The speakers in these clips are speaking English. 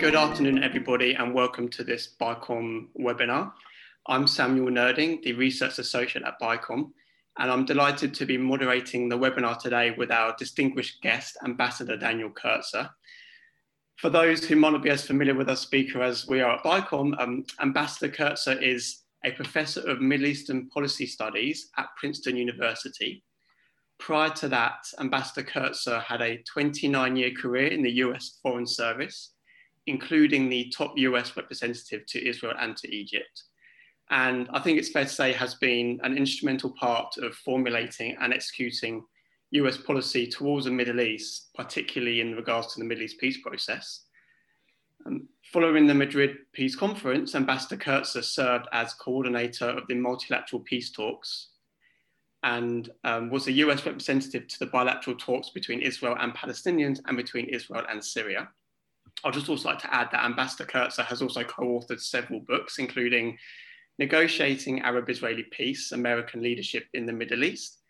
Good afternoon, everybody, and welcome to this BICOM webinar. I'm Samuel Nerding, the Research Associate at BICOM, and I'm delighted to be moderating the webinar today with our distinguished guest, Ambassador Daniel Kurtzer. For those who might not be as familiar with our speaker as we are at BICOM, um, Ambassador Kurtzer is a Professor of Middle Eastern Policy Studies at Princeton University. Prior to that, Ambassador Kurtzer had a 29 year career in the US Foreign Service, including the top US representative to Israel and to Egypt and I think it's fair to say has been an instrumental part of formulating and executing US policy towards the Middle East, particularly in regards to the Middle East peace process. Um, following the Madrid Peace Conference, Ambassador Kurtzer served as coordinator of the multilateral peace talks and um, was a US representative to the bilateral talks between Israel and Palestinians and between Israel and Syria. I'd just also like to add that Ambassador Kurtzer has also co-authored several books, including Negotiating Arab-Israeli Peace, American Leadership in the Middle East,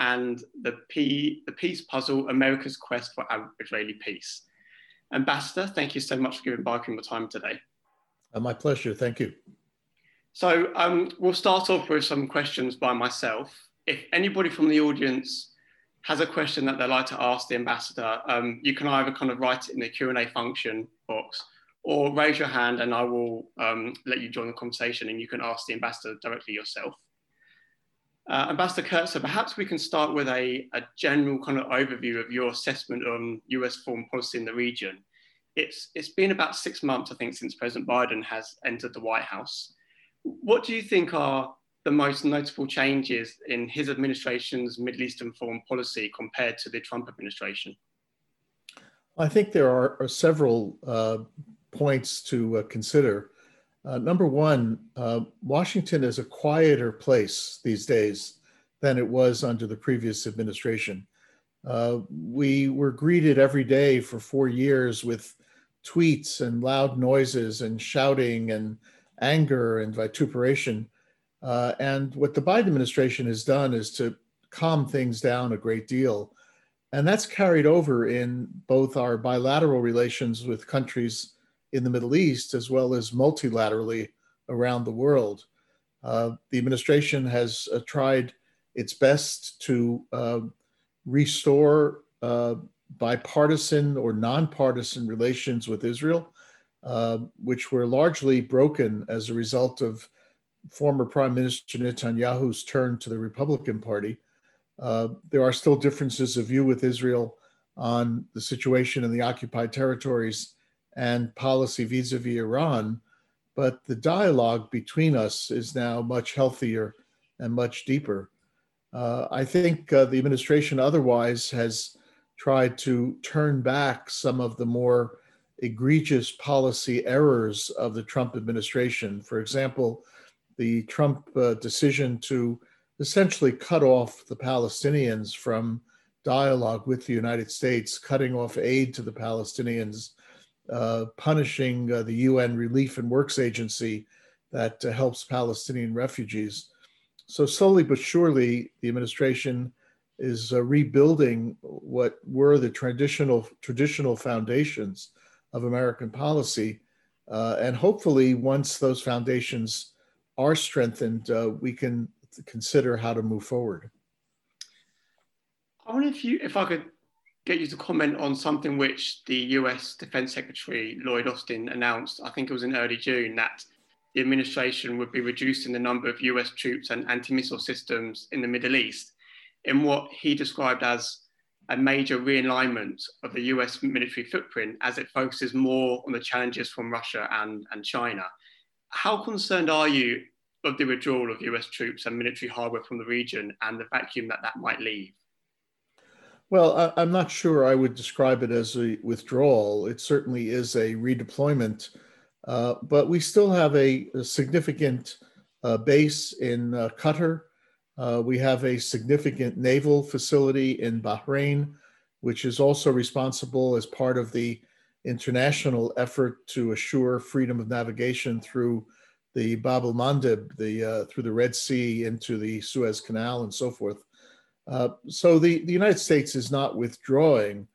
and the, P, the Peace Puzzle, America's Quest for Arab-Israeli Peace. Ambassador, thank you so much for giving BICOM the time today. Uh, my pleasure, thank you. So um, we'll start off with some questions by myself. If anybody from the audience has a question that they'd like to ask the ambassador, um, you can either kind of write it in the Q&A function box or raise your hand and I will um, let you join the conversation and you can ask the ambassador directly yourself. Uh, ambassador Kurtzer, perhaps we can start with a, a, general kind of overview of your assessment on US foreign policy in the region. It's, it's been about six months, I think, since President Biden has entered the White House. What do you think are the most notable changes in his administration's Middle Eastern foreign policy compared to the Trump administration? I think there are, are several uh, points to uh, consider. Uh, number one, uh, Washington is a quieter place these days than it was under the previous administration. Uh, we were greeted every day for four years with tweets and loud noises and shouting and anger and vituperation. Uh, and what the Biden administration has done is to calm things down a great deal. And that's carried over in both our bilateral relations with countries in the Middle East as well as multilaterally around the world. Uh, the administration has uh, tried its best to uh, restore uh, bipartisan or nonpartisan relations with Israel, uh, which were largely broken as a result of former Prime Minister Netanyahu's turn to the Republican Party. Uh, there are still differences of view with Israel on the situation in the occupied territories and policy vis a vis Iran, but the dialogue between us is now much healthier and much deeper. Uh, I think uh, the administration otherwise has tried to turn back some of the more egregious policy errors of the Trump administration. For example, the Trump uh, decision to essentially cut off the Palestinians from dialogue with the United States, cutting off aid to the Palestinians, uh, punishing uh, the UN Relief and Works Agency that uh, helps Palestinian refugees. So, slowly but surely, the administration is uh, rebuilding what were the traditional, traditional foundations of American policy. Uh, and hopefully, once those foundations are strengthened, uh, we can consider how to move forward. I wonder if you, if I could get you to comment on something which the US Defense Secretary Lloyd Austin announced, I think it was in early June, that the administration would be reducing the number of US troops and anti missile systems in the Middle East in what he described as a major realignment of the US military footprint as it focuses more on the challenges from Russia and, and China. How concerned are you of the withdrawal of US troops and military hardware from the region and the vacuum that that might leave? Well, I, am not sure I would describe it as a withdrawal. It certainly is a redeployment, uh, but we still have a, a significant uh, base in uh, Qatar. Uh, we have a significant naval facility in Bahrain, which is also responsible as part of the international effort to assure freedom of navigation through the Bab el Mandeb, the uh, through the Red Sea into the Suez Canal and so forth. Uh, so the, the United States is not withdrawing,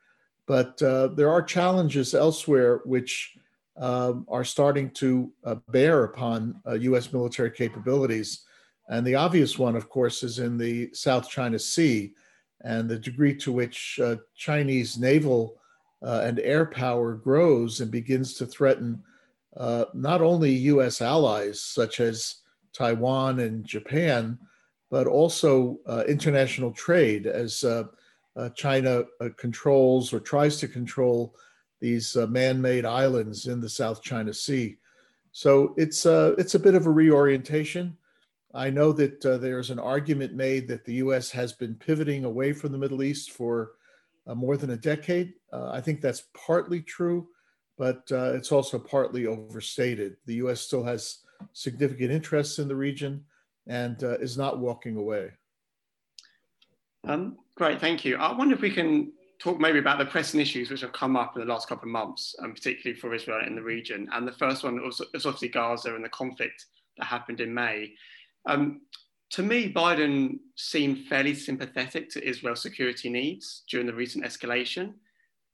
but uh, there are challenges elsewhere which um, are starting to uh, bear upon US uh, military capabilities. And the obvious one, of course, is in the South China Sea and the degree to which uh, Chinese naval uh, and air power grows and begins to threaten uh, not only US allies such as Taiwan and Japan, but also uh, international trade as uh, uh, China controls or tries to control these man made islands in the South China Sea. So it's, it's a bit of a reorientation. I know that uh, there's an argument made that the US has been pivoting away from the Middle East for uh, more than a decade. Uh, I think that's partly true, but uh, it's also partly overstated. The US still has significant interests in the region and uh, is not walking away. Um, great, thank you. I wonder if we can talk maybe about the pressing issues which have come up in the last couple of months, um, particularly for Israel in the region. And the first one was, was obviously Gaza and the conflict that happened in May. Um, to me, Biden seemed fairly sympathetic to Israel's security needs during the recent escalation,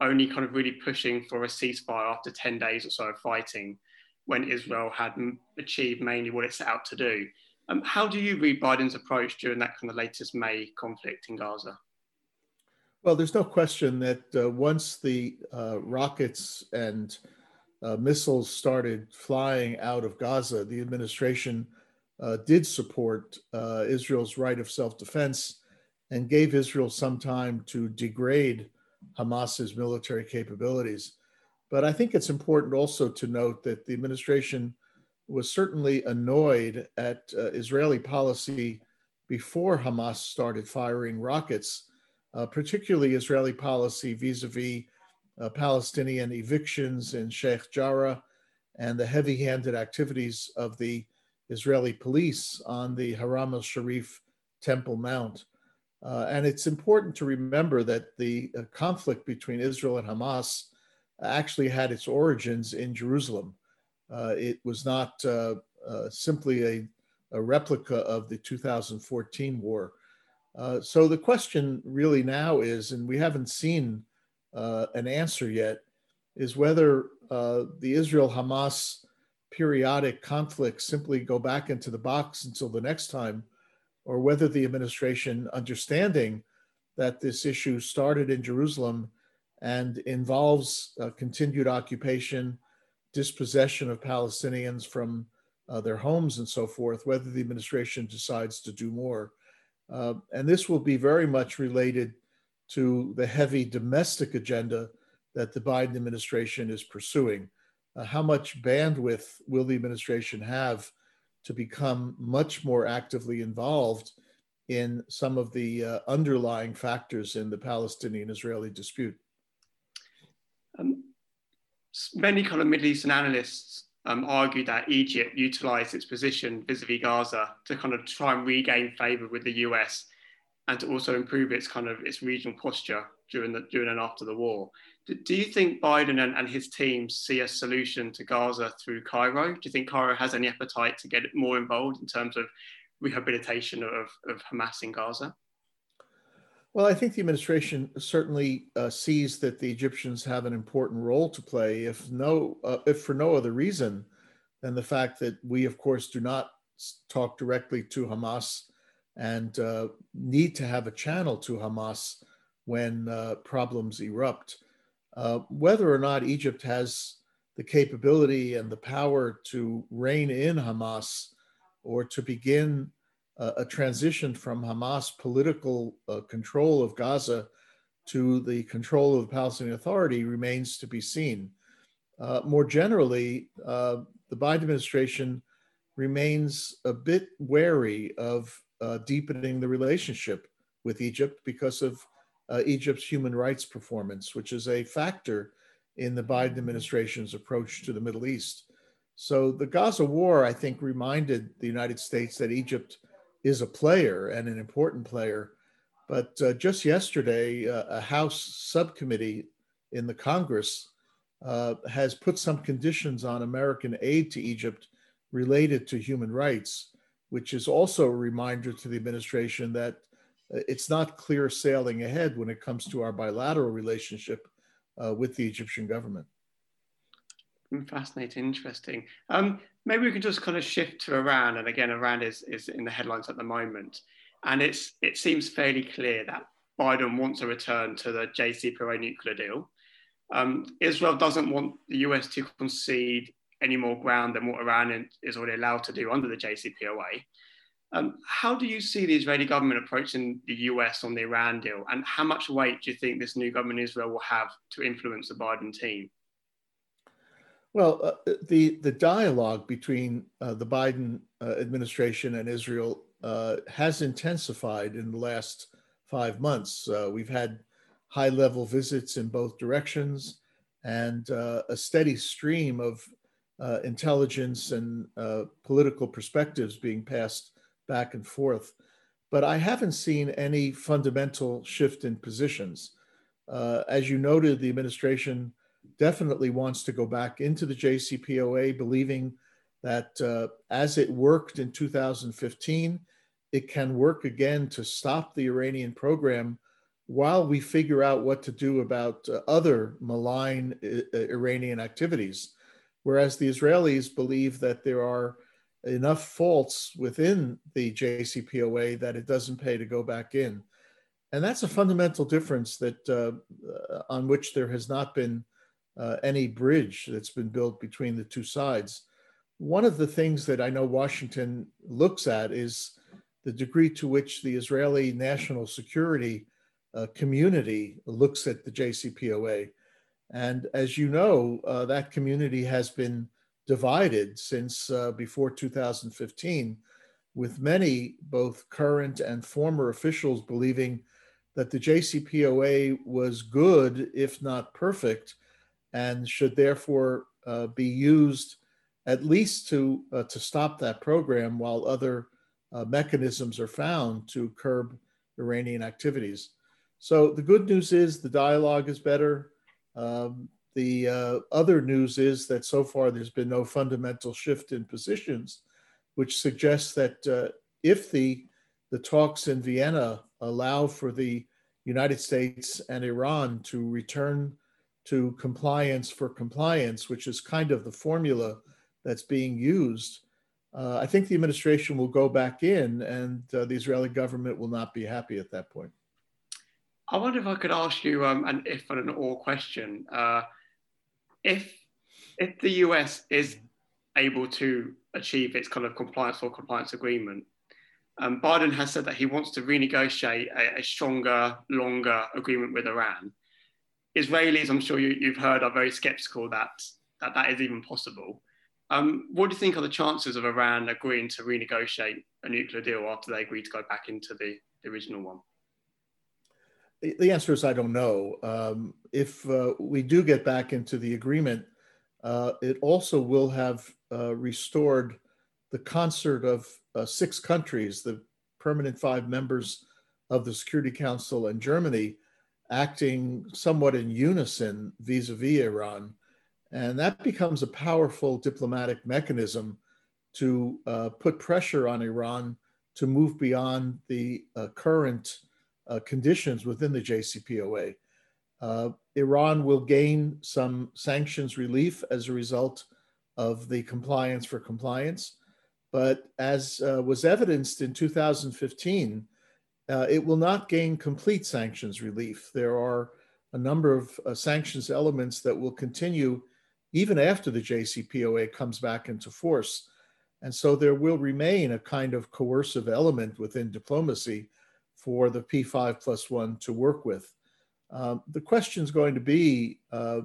only kind of really pushing for a ceasefire after 10 days or so of fighting when Israel had achieved mainly what it set out to do. Um, how do you read Biden's approach during that kind of latest May conflict in Gaza? Well, there's no question that uh, once the uh, rockets and uh, missiles started flying out of Gaza, the administration uh, did support uh, Israel's right of self defense and gave Israel some time to degrade Hamas's military capabilities. But I think it's important also to note that the administration was certainly annoyed at uh, Israeli policy before Hamas started firing rockets, uh, particularly Israeli policy vis a vis Palestinian evictions in Sheikh Jarrah and the heavy handed activities of the Israeli police on the Haram al Sharif Temple Mount. Uh, and it's important to remember that the uh, conflict between Israel and Hamas actually had its origins in Jerusalem. Uh, it was not uh, uh, simply a, a, replica of the 2014 war. Uh, so the question really now is, and we haven't seen an answer yet, is whether the Israel Hamas periodic conflicts simply go back into the box until the next time, or whether the administration, understanding that this issue started in Jerusalem and involves uh, continued occupation, dispossession of Palestinians from uh, their homes and so forth, whether the administration decides to do more. Uh, and this will be very much related to the heavy domestic agenda that the Biden administration is pursuing uh, how much bandwidth will the administration have to become much more actively involved in some of the uh, underlying factors in the Palestinian Israeli dispute? Um, many kind of Middle Eastern analysts um, argue that Egypt utilized its position vis a vis Gaza to kind of try and regain favor with the US and to also improve its kind of its regional posture during the during and after the war. Do, you think Biden and, and his team see a solution to Gaza through Cairo? Do you think Cairo has any appetite to get more involved in terms of rehabilitation of, of Hamas in Gaza? Well, I think the administration certainly uh, sees that the Egyptians have an important role to play, if no, uh, if for no other reason than the fact that we, of course, do not talk directly to Hamas and uh, need to have a channel to Hamas when uh, problems erupt. Uh, whether or not Egypt has the capability and the power to rein in Hamas or to begin uh, a transition from Hamas political uh, control of Gaza to the control of the Palestinian Authority remains to be seen. Uh, more generally, uh, the Biden administration remains a bit wary of deepening the relationship with Egypt because of uh, Egypt's human rights performance, which is a factor in the Biden administration's approach to the Middle East. So the Gaza war, I think, reminded the United States that Egypt is a player and an important player. But uh, just yesterday, uh, a House subcommittee in the Congress uh, has put some conditions on American aid to Egypt related to human rights, which is also a reminder to the administration that it's not clear sailing ahead when it comes to our bilateral relationship uh, with the Egyptian government. Hmm, fascinating, interesting. Um, maybe we can just kind of shift to Iran, and again, Iran is is in the headlines at the moment, and it's it seems fairly clear that Biden wants a return to the JCPOA nuclear deal. Um, Israel doesn't want the US to concede any more ground than what Iran is already allowed to do under the JCPOA. Um, how do you see the Israeli government approaching the US on the Iran deal, and how much weight do you think this new government in Israel will have to influence the Biden team? Well, uh, the the dialogue between uh, the Biden uh, administration and Israel uh, has intensified in the last five months. Uh, we've had high level visits in both directions, and uh, a steady stream of intelligence and political perspectives being passed back and forth. But I haven't seen any fundamental shift in positions. Uh, as you noted, the administration definitely wants to go back into the JCPOA, believing that uh, as it worked in 2015, it can work again to stop the Iranian program while we figure out what to do about uh, other malign uh, Iranian activities. Whereas the Israelis believe that there are enough faults within the JCPOA that it doesn't pay to go back in. And that's a fundamental difference that uh, uh, on which there has not been uh, any bridge that's been built between the two sides. One of the things that I know Washington looks at is the degree to which the Israeli national security uh, community looks at the JCPOA. And as you know, uh, that community has been divided since uh, before 2015, with many, both current and former officials, believing that the JCPOA was good, if not perfect, and should therefore uh, be used at least to, uh, to stop that program while other uh, mechanisms are found to curb Iranian activities. So the good news is the dialogue is better. Um, the uh, other news is that so far there's been no fundamental shift in positions, which suggests that uh, if the the talks in Vienna allow for the United States and Iran to return to compliance for compliance, which is kind of the formula that's being used, uh, I think the administration will go back in and uh, the Israeli government will not be happy at that point. I wonder if I could ask you um, an if and an or question. Uh, if if the US is able to achieve its kind of compliance or compliance agreement, um, Biden has said that he wants to renegotiate a, a, stronger, longer agreement with Iran. Israelis, I'm sure you, have heard, are very skeptical that, that that is even possible. Um, what do you think are the chances of Iran agreeing to renegotiate a nuclear deal after they agree to go back into the, the original one? The answer is I don't know. Um, if uh, we do get back into the agreement, uh, it also will have uh, restored the concert of uh, six countries, the permanent five members of the Security Council and Germany, acting somewhat in unison vis a vis Iran. And that becomes a powerful diplomatic mechanism to uh, put pressure on Iran to move beyond the uh, current uh, conditions within the JCPOA. Uh, Iran will gain some sanctions relief as a result of the compliance for compliance. But as uh, was evidenced in 2015, uh, it will not gain complete sanctions relief. There are a number of uh, sanctions elements that will continue even after the JCPOA comes back into force. And so there will remain a kind of coercive element within diplomacy for the P5 plus one to work with. Um, the question is going to be uh,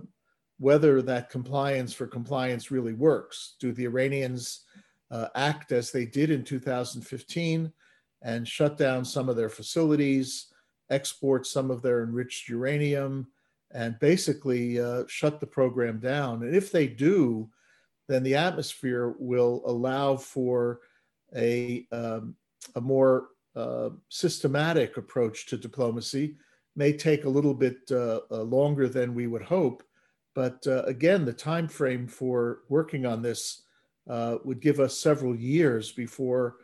whether that compliance for compliance really works. Do the Iranians uh, act as they did in 2015 and shut down some of their facilities, export some of their enriched uranium, and basically uh, shut the program down? And if they do, then the atmosphere will allow for a, um, a more uh, systematic approach to diplomacy may take a little bit uh, uh, longer than we would hope. But uh, again, the time frame for working on this would give us several years before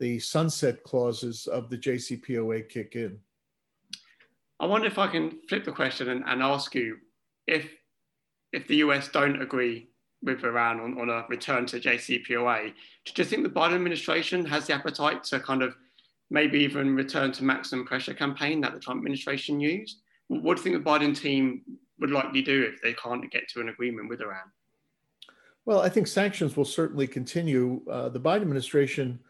the sunset clauses of the JCPOA kick in. I wonder if I can flip the question and, and ask you if if the US don't agree with Iran on, on a return to JCPOA. Do you think the Biden administration has the appetite to kind of maybe even return to maximum pressure campaign that the Trump administration used? What do you think the Biden team would likely do if they can't get to an agreement with Iran? Well, I think sanctions will certainly continue. Uh, the Biden administration,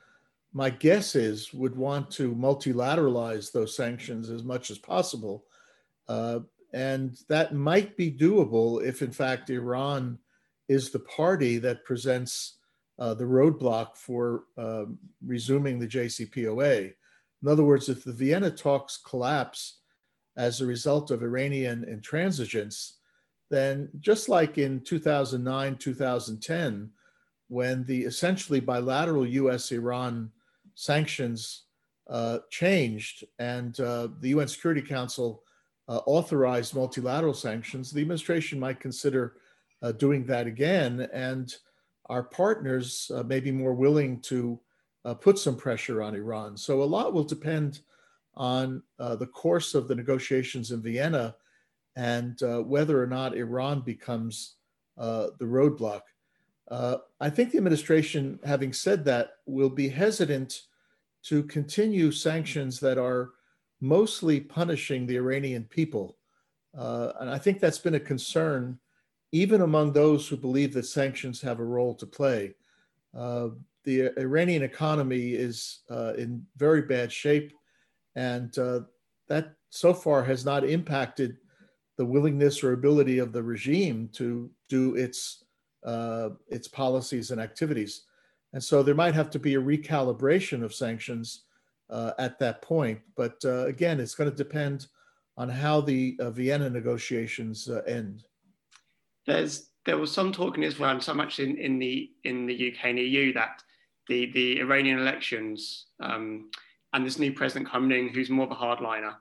my guess is, would want to multilateralize those sanctions as much as possible. Uh, and that might be doable if, in fact, Iran is the party that presents uh, the roadblock for um, resuming the JCPOA. In other words, if the Vienna talks collapse as a result of Iranian intransigence, then just like in 2009, 2010, when the essentially bilateral US Iran sanctions uh, changed and uh, the UN Security Council uh, authorized multilateral sanctions, the administration might consider uh, doing that again. And our partners uh, may be more willing to uh, put some pressure on Iran. So a lot will depend on the course of the negotiations in Vienna and uh, whether or not Iran becomes uh, the roadblock. Uh, I think the administration, having said that, will be hesitant to continue sanctions that are mostly punishing the Iranian people. Uh, and I think that's been a concern even among those who believe that sanctions have a role to play. Uh, the Iranian economy is uh, in very bad shape, and that so far has not impacted the willingness or ability of the regime to do its uh, its policies and activities. And so there might have to be a recalibration of sanctions uh, at that point. But uh, again, it's going to depend on how the uh, Vienna negotiations uh, end. There's there was some talk in Israel and so much in, in the in the UK and EU that the the Iranian elections um, and this new president coming in, who's more of a hardliner,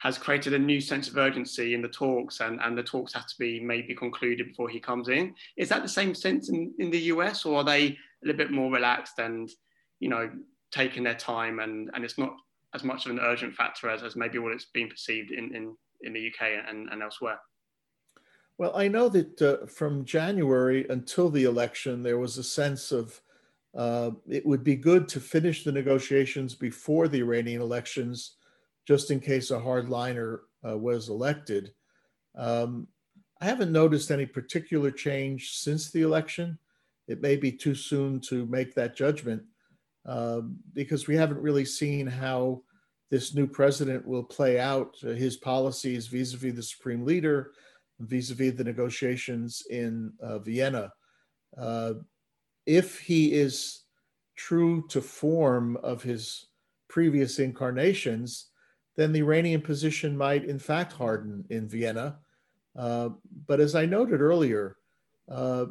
has created a new sense of urgency in the talks and, and the talks have to be maybe concluded before he comes in. Is that the same sense in, in the US or are they a little bit more relaxed and, you know, taking their time and, and it's not as much of an urgent factor as, as maybe what it's been perceived in, in, in the UK and, and elsewhere? Well, I know that uh, from January until the election, there was a sense of uh, it would be good to finish the negotiations before the Iranian elections just in case a hardliner uh, was elected. Um, I haven't noticed any particular change since the election. It may be too soon to make that judgment uh, because we haven't really seen how this new president will play out uh, his policies vis a vis the supreme leader, vis a vis the negotiations in uh, Vienna. Uh, if he is true to form of his previous incarnations, then the Iranian position might in fact harden in Vienna. Uh, but as I noted earlier, uh,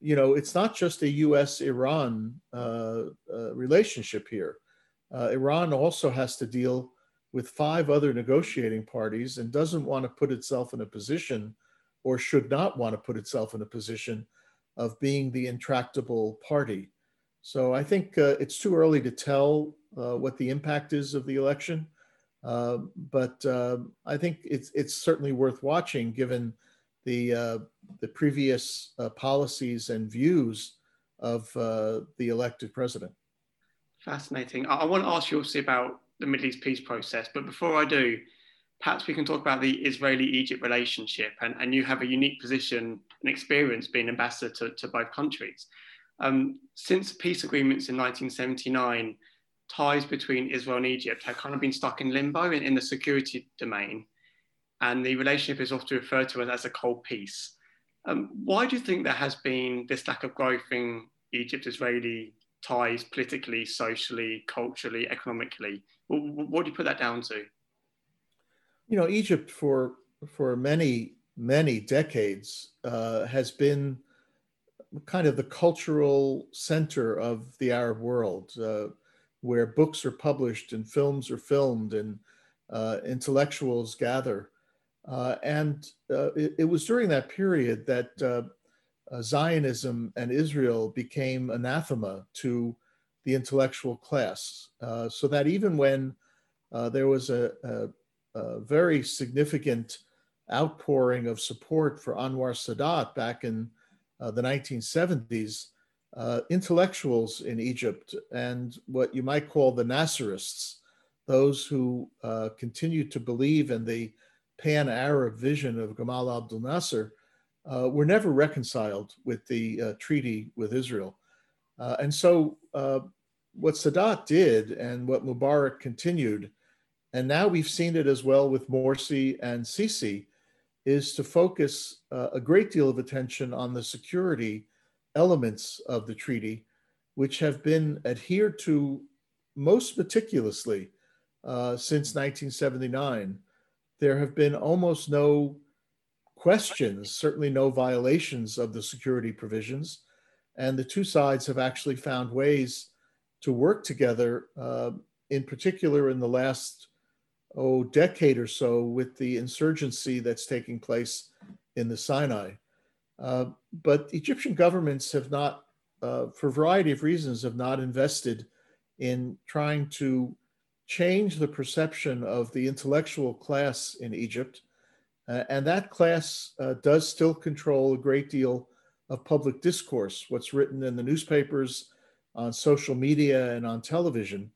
you know, it's not just a U.S. Iran uh, uh, relationship here. Iran also has to deal with five other negotiating parties and doesn't want to put itself in a position or should not want to put itself in a position of being the intractable party. So I think uh, it's too early to tell what the impact is of the election. Uh, but uh, I think it's it's certainly worth watching given the uh, the previous uh, policies and views of uh, the elected president. Fascinating. I, I want to ask you also about the Middle East peace process, but before I do, perhaps we can talk about the Israeli-Egypt relationship, and, and you have a unique position and experience being ambassador to, to both countries. Um, since peace agreements in 1979 ties between Israel and Egypt have kind of been stuck in limbo in, in the security domain. And the relationship is often referred to as, a cold peace. Um, why do you think there has been this lack of growth in Egypt Israeli ties politically, socially, culturally, economically? What, what do you put that down to? You know, Egypt for for many many decades uh, has been kind of the cultural center of the Arab world. Uh, where books are published and films are filmed and uh, intellectuals gather. Uh, and uh, it, it, was during that period that uh, Zionism and Israel became anathema to the intellectual class. So that even when there was a, a, a, very significant outpouring of support for Anwar Sadat back in uh, the 1970s, uh, intellectuals in Egypt and what you might call the Nasserists, those who uh, continued to believe in the pan Arab vision of Gamal Abdel Nasser, uh, were never reconciled with the uh, treaty with Israel. Uh, and so, uh, what Sadat did and what Mubarak continued, and now we've seen it as well with Morsi and Sisi, is to focus uh, a great deal of attention on the security elements of the treaty, which have been adhered to most meticulously uh, since 1979. There have been almost no questions, certainly no violations of the security provisions. And the two sides have actually found ways to work together, uh, in particular in the last oh, decade or so with the insurgency that's taking place in the Sinai. Uh, but Egyptian governments have not, uh, for a variety of reasons, have not invested in trying to change the perception of the intellectual class in Egypt. Uh, and that class uh, does still control a great deal of public discourse, what's written in the newspapers, on social media, and on television.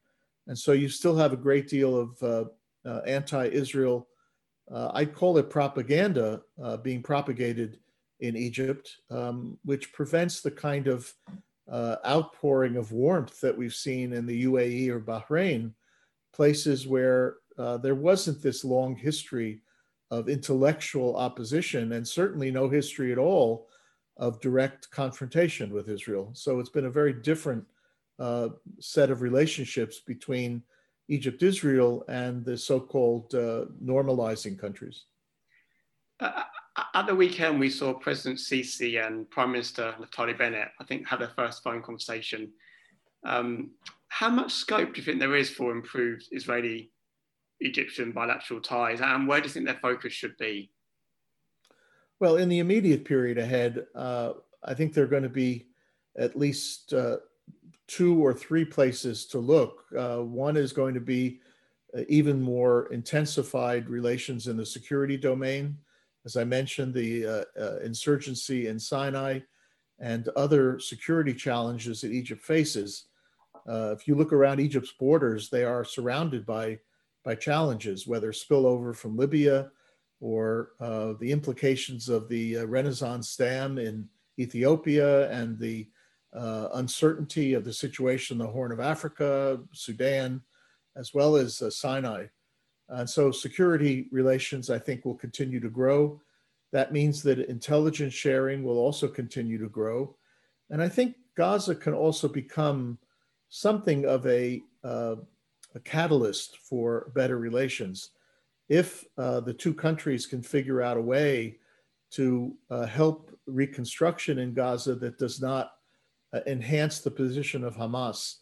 And so you still have a great deal of uh, uh, anti Israel, uh, I'd call it propaganda, being propagated in Egypt, um, which prevents the kind of uh, outpouring of warmth that we've seen in the UAE or Bahrain, places where uh, there wasn't this long history of intellectual opposition and certainly no history at all of direct confrontation with Israel. So it's been a very different uh, set of relationships between Egypt, Israel, and the so called uh, normalizing countries. Uh, at the weekend, we saw President Sisi and Prime Minister Naftali Bennett, I think, have their first phone conversation. Um, how much scope do you think there is for improved Israeli Egyptian bilateral ties, and where do you think their focus should be? Well, in the immediate period ahead, uh, I think there are going to be at least uh, two or three places to look. Uh, one is going to be uh, even more intensified relations in the security domain as I mentioned, the uh, uh, insurgency in Sinai and other security challenges that Egypt faces. Uh, if you look around Egypt's borders, they are surrounded by, by challenges, whether spillover from Libya or uh, the implications of the Renaissance dam in Ethiopia and the uh, uncertainty of the situation in the Horn of Africa, Sudan, as well as Sinai. And so security relations, I think, will continue to grow. That means that intelligence sharing will also continue to grow. And I think Gaza can also become something of a, uh, a catalyst for better relations. If uh, the two countries can figure out a way to uh, help reconstruction in Gaza that does not uh, enhance the position of Hamas,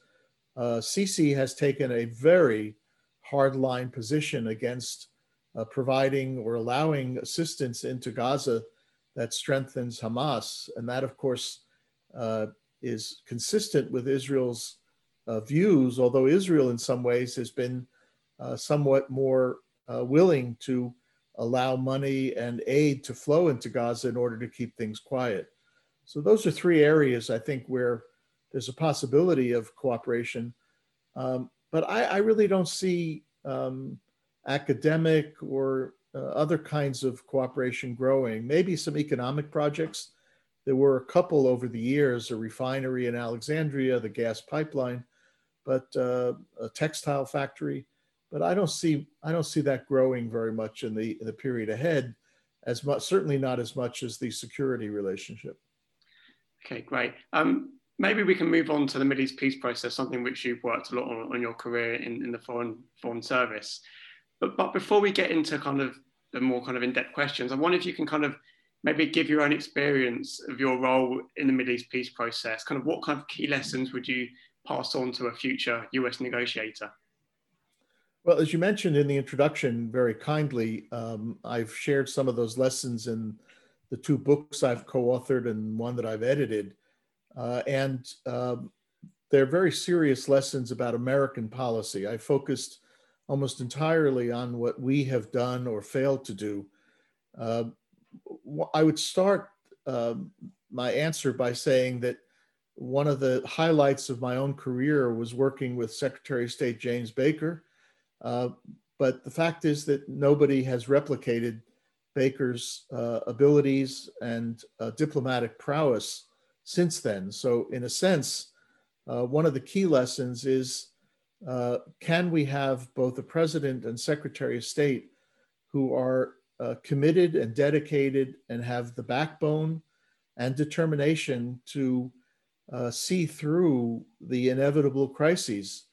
uh, Sisi has taken a very hardline position against uh, providing or allowing assistance into Gaza that strengthens Hamas. And that, of course, uh, is consistent with Israel's uh, views, although Israel, in some ways, has been uh, somewhat more uh, willing to allow money and aid to flow into Gaza in order to keep things quiet. So, those are three areas I think where there's a possibility of cooperation. Um, but I, I really don't see um, academic or uh, other kinds of cooperation growing. Maybe some economic projects. There were a couple over the years: a refinery in Alexandria, the gas pipeline, but uh, a textile factory. But I don't see I don't see that growing very much in the in the period ahead, as much certainly not as much as the security relationship. Okay, great. Um, maybe we can move on to the Middle East peace process, something which you've worked a lot on, on your career in, in the foreign foreign service. But but before we get into kind of the more kind of in-depth questions, I wonder if you can kind of maybe give your own experience of your role in the Middle East peace process. Kind of what kind of key lessons would you pass on to a future US negotiator? Well, as you mentioned in the introduction very kindly, um, I've shared some of those lessons in the two books I've co authored and one that I've edited. Uh, and um, they're very serious lessons about American policy. I focused almost entirely on what we have done or failed to do. Uh, I would start um, my answer by saying that one of the highlights of my own career was working with Secretary of State James Baker. Uh, but the fact is that nobody has replicated Baker's uh, abilities and uh, diplomatic prowess since then. So, in a sense, uh, one of the key lessons is uh, can we have both the president and secretary of state who are uh, committed and dedicated and have the backbone and determination to uh, see through the inevitable crises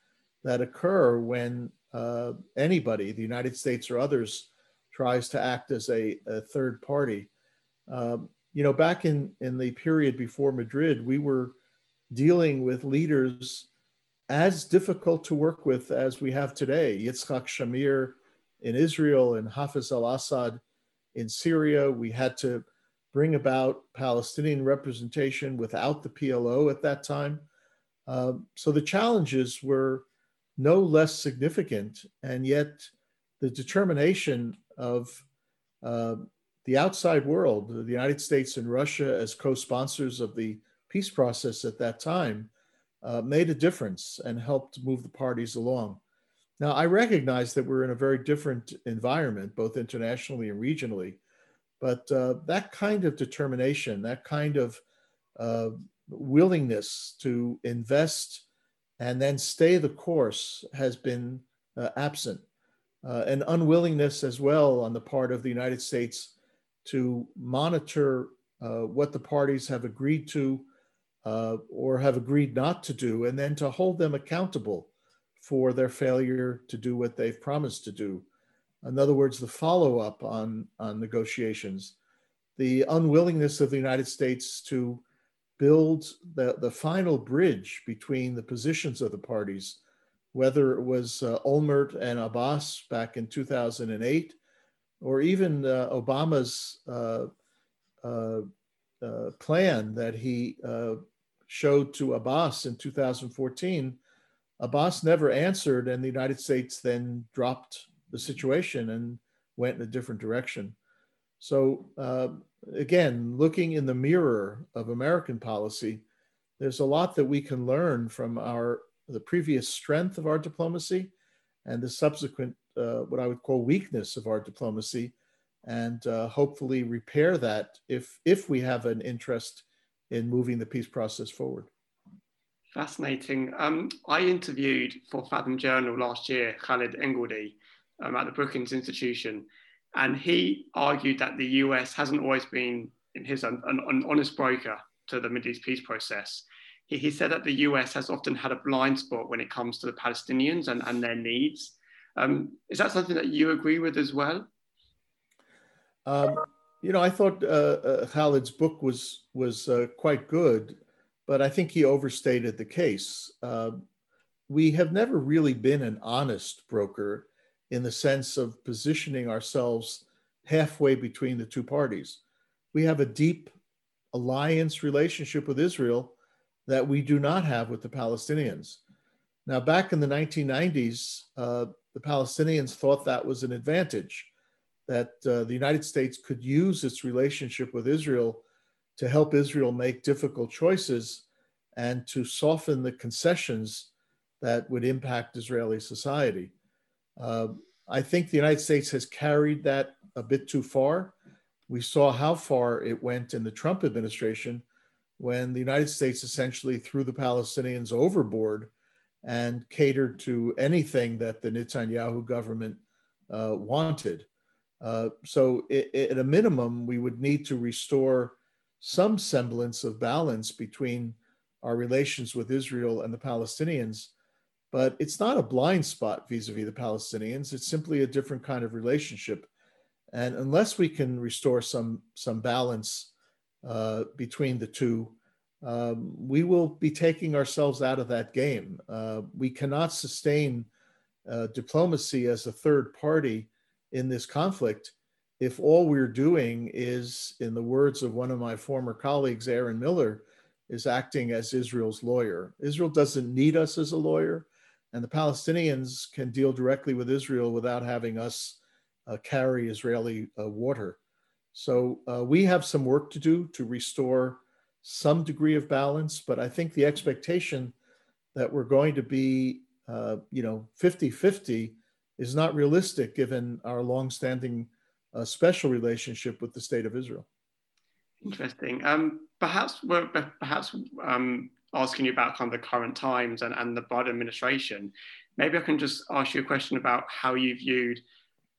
that occur when anybody, the United States or others, tries to act as a, a third party. Um, you know, back in, in the period before Madrid, we were dealing with leaders as difficult to work with as we have today. Yitzhak Shamir in Israel and Hafiz al Assad in Syria. We had to bring about Palestinian representation without the PLO at that time. Uh, so the challenges were no less significant, and yet the determination of uh, the outside world, the United States and Russia as co sponsors of the peace process at that time, uh, made a difference and helped move the parties along. Now, I recognize that we're in a very different environment, both internationally and regionally, but uh, that kind of determination, that kind of uh, willingness to invest and then stay the course has been uh, absent. Uh, an unwillingness as well on the part of the United States to monitor uh, what the parties have agreed to uh, or have agreed not to do, and then to hold them accountable for their failure to do what they've promised to do. In other words, the follow up on, on negotiations, the unwillingness of the United States to build the, the final bridge between the positions of the parties, whether it was uh, Olmert and Abbas back in 2008, or even uh, Obama's uh, uh, uh plan that he showed to Abbas in 2014. Abbas never answered, and the United States then dropped the situation and went in a different direction. So, uh, again, looking in the mirror of American policy, there's a lot that we can learn from our the previous strength of our diplomacy and the subsequent uh, what I would call weakness of our diplomacy, and uh, hopefully repair that if if we have an interest in moving the peace process forward. Fascinating. Um, I interviewed for Fathom Journal last year Khaled Elgindy, um, at the Brookings Institution. And he argued that the US hasn't always been, in his an, an honest broker to the Middle East peace process. He, he, said that the US has often had a blind spot when it comes to the Palestinians and, and their needs. Um, is that something that you agree with as well? Um, you know, I thought uh, uh, Khaled's book was was uh, quite good, but I think he overstated the case. Uh, we have never really been an honest broker in the sense of positioning ourselves halfway between the two parties. We have a deep alliance relationship with Israel that we do not have with the Palestinians. Now, back in the 1990s, uh, the Palestinians thought that was an advantage, that uh, the United States could use its relationship with Israel to help Israel make difficult choices and to soften the concessions that would impact Israeli society. Uh, I think the United States has carried that a bit too far. We saw how far it went in the Trump administration when the United States essentially threw the Palestinians overboard and catered to anything that the Netanyahu government uh, wanted. Uh, so, it, it, at a minimum, we would need to restore some semblance of balance between our relations with Israel and the Palestinians but it's not a blind spot vis-a-vis the Palestinians. It's simply a different kind of relationship, and unless we can restore some some balance uh, between the two, um, we will be taking ourselves out of that game. Uh, we cannot sustain uh, diplomacy as a third party in this conflict if all we're doing is, in the words of one of my former colleagues, Aaron Miller, is acting as Israel's lawyer. Israel doesn't need us as a lawyer and the Palestinians can deal directly with Israel without having us uh, carry Israeli uh, water. So uh, we have some work to do to restore some degree of balance, but I think the expectation that we're going to be, uh, you know, 50 50 is not realistic given our longstanding uh, special relationship with the state of Israel. Interesting. Um, perhaps, perhaps um, asking you about kind of the current times and, and the Biden administration, maybe I can just ask you a question about how you viewed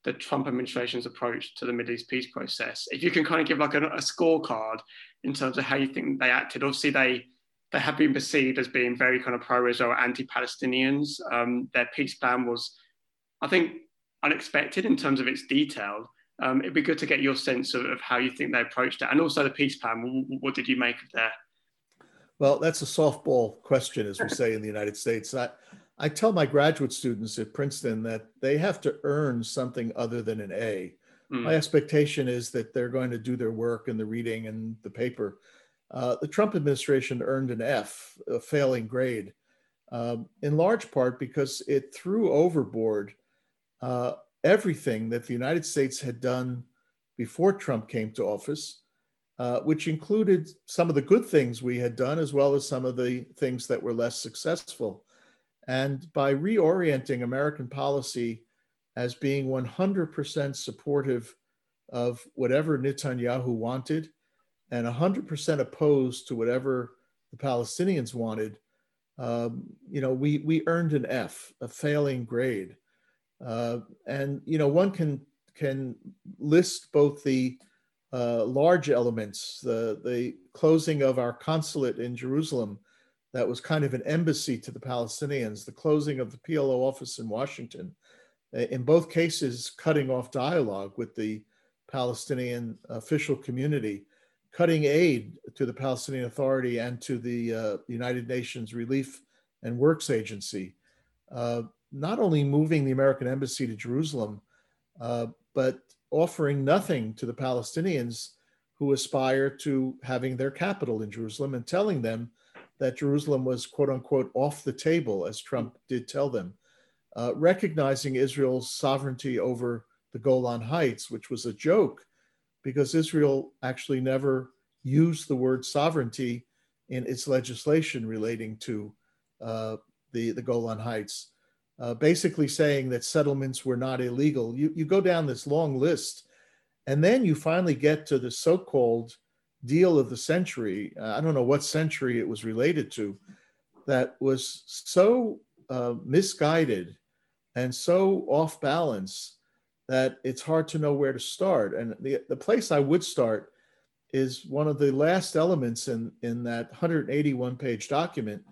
the Trump administration's approach to the Middle East peace process. If you can kind of give like a, a scorecard in terms of how you think they acted. Obviously, they they have been perceived as being very kind of pro-Israel, anti-Palestinians. Um, their peace plan was, I think, unexpected in terms of its detail. Um, it'd be good to get your sense of, of, how you think they approached it, and also the peace plan. What did you make of that? Well, that's a softball question, as we say in the United States. I, I tell my graduate students at Princeton that they have to earn something other than an A. Mm. My expectation is that they're going to do their work and the reading and the paper. Uh, the Trump administration earned an F, a failing grade, um, in large part because it threw overboard uh, everything that the United States had done before Trump came to office, uh, which included some of the good things we had done as well as some of the things that were less successful. And by reorienting American policy as being 100% supportive of whatever Netanyahu wanted and 100% opposed to whatever the Palestinians wanted, um, you know, we, we earned an F, a failing grade. Uh, and, you know, one can, can list both the uh, large elements, the, the closing of our consulate in Jerusalem, that was kind of an embassy to the Palestinians, the closing of the PLO office in Washington, in both cases, cutting off dialogue with the Palestinian official community, cutting aid to the Palestinian Authority and to the uh, United Nations Relief and Works Agency, uh, not only moving the American embassy to Jerusalem, uh, but offering nothing to the Palestinians who aspire to having their capital in Jerusalem and telling them that Jerusalem was quote unquote off the table, as Trump did tell them, uh, recognizing Israel's sovereignty over the Golan Heights, which was a joke because Israel actually never used the word sovereignty in its legislation relating to uh, the, the Golan Heights, uh, basically saying that settlements were not illegal. You, you go down this long list, and then you finally get to the so called deal of the century. Uh, I don't know what century it was related to, that was so uh, misguided and so off balance that it's hard to know where to start. And the, the place I would start is one of the last elements in, in that 181 page document,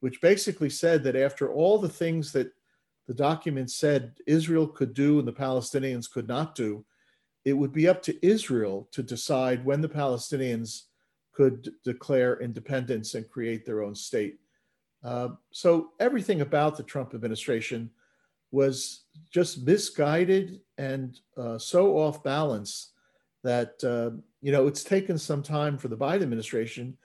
which basically said that after all the things that the document said Israel could do and the Palestinians could not do, it would be up to Israel to decide when the Palestinians could declare independence and create their own state. Uh, so everything about the Trump administration was just misguided and uh, so off balance that uh, you know it's taken some time for the Biden administration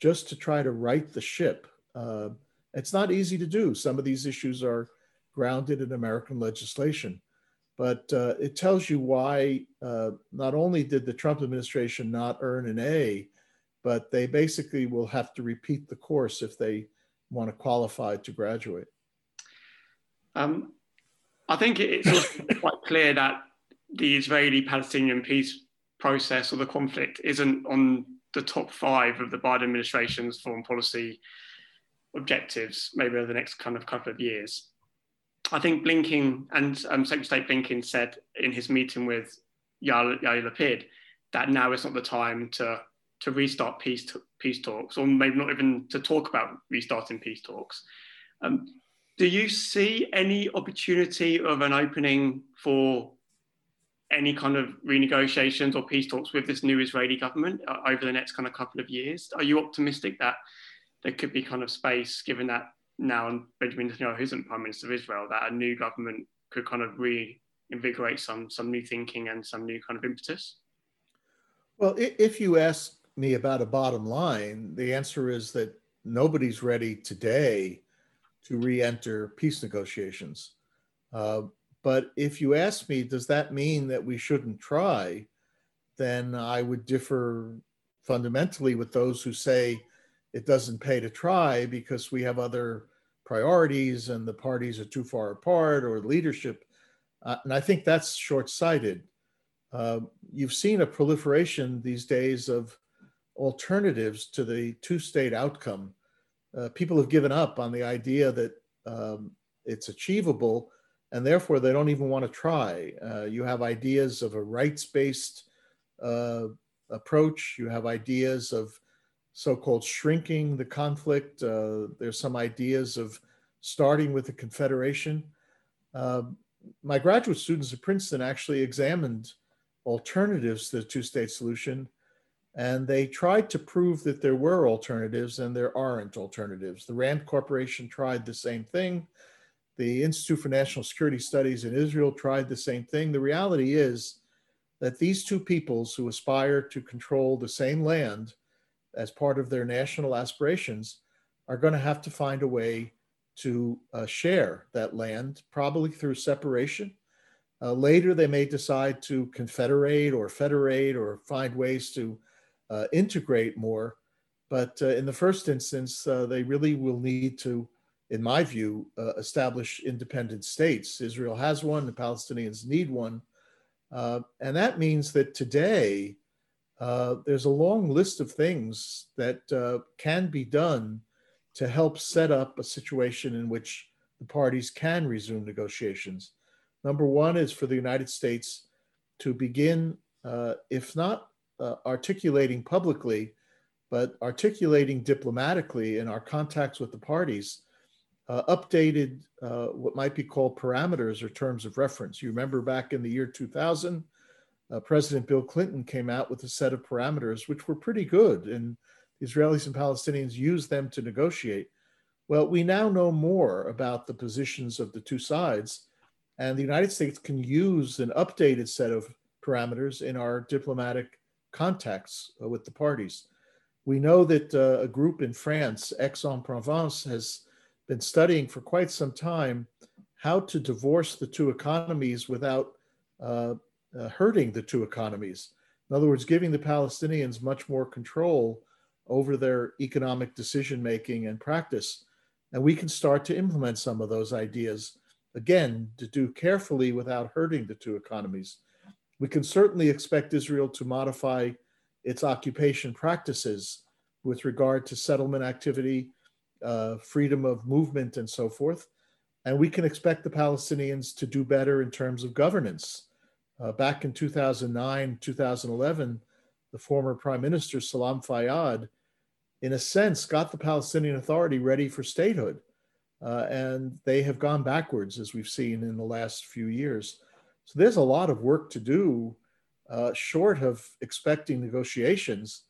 just to try to right the ship. Uh, it's not easy to do. Some of these issues are grounded in American legislation. But uh, it tells you why uh, not only did the Trump administration not earn an A, but they basically will have to repeat the course if they want to qualify to graduate. Um, I think it's quite clear that the Israeli Palestinian peace process or the conflict isn't on the top five of the Biden administration's foreign policy objectives, maybe over the next kind of couple of years. I think Blinken and um, Secretary of State Blinken said in his meeting with Yair, Lapid that now is not the time to to restart peace peace talks, or maybe not even to talk about restarting peace talks. Um, do you see any opportunity of an opening for any kind of renegotiations or peace talks with this new Israeli government uh, over the next kind of couple of years? Are you optimistic that there could be kind of space, given that now Benjamin Netanyahu isn't Prime Minister of Israel, that a new government could kind of reinvigorate some some new thinking and some new kind of impetus? Well, if you ask me about a bottom line, the answer is that nobody's ready today to re-enter peace negotiations. Uh, but if you ask me, does that mean that we shouldn't try? then I would differ fundamentally with those who say it doesn't pay to try because we have other priorities and the parties are too far apart or leadership. Uh, and I think that's short sighted. Uh, you've seen a proliferation these days of alternatives to the two state outcome. Uh, people have given up on the idea that um, it's achievable and therefore they don't even want to try. Uh, you have ideas of a rights based uh, approach, you have ideas of so called shrinking the conflict. Uh, there's some ideas of starting with the Confederation. Uh, my graduate students at Princeton actually examined alternatives to the two state solution. And they tried to prove that there were alternatives and there aren't alternatives. The RAND Corporation tried the same thing. The Institute for National Security Studies in Israel tried the same thing. The reality is that these two peoples who aspire to control the same land as part of their national aspirations are going to have to find a way to uh, share that land, probably through separation. Uh, later, they may decide to confederate or federate or find ways to uh, integrate more. But uh, in the first instance, uh, they really will need to, in my view, uh, establish independent states. Israel has one, the Palestinians need one. and that means that today, uh, there's a long list of things that uh, can be done to help set up a situation in which the parties can resume negotiations. Number one is for the United States to begin, uh, if not uh, articulating publicly, but articulating diplomatically in our contacts with the parties, uh, updated what might be called parameters or terms of reference. You remember back in the year 2000, uh, President Bill Clinton came out with a set of parameters which were pretty good, and Israelis and Palestinians used them to negotiate. Well, we now know more about the positions of the two sides, and the United States can use an updated set of parameters in our diplomatic contacts uh, with the parties. We know that uh, a group in France, Aix-en-Provence, has been studying for quite some time how to divorce the two economies without uh, uh, hurting the two economies. In other words, giving the Palestinians much more control over their economic decision making and practice. And we can start to implement some of those ideas, again, to do carefully without hurting the two economies. We can certainly expect Israel to modify its occupation practices with regard to settlement activity, uh, freedom of movement, and so forth. And we can expect the Palestinians to do better in terms of governance uh, back in 2009, 2011, the former Prime Minister Salam Fayyad, in a sense, got the Palestinian Authority ready for statehood. Uh, and they have gone backwards, as we've seen in the last few years. So there's a lot of work to do, uh, short of expecting negotiations,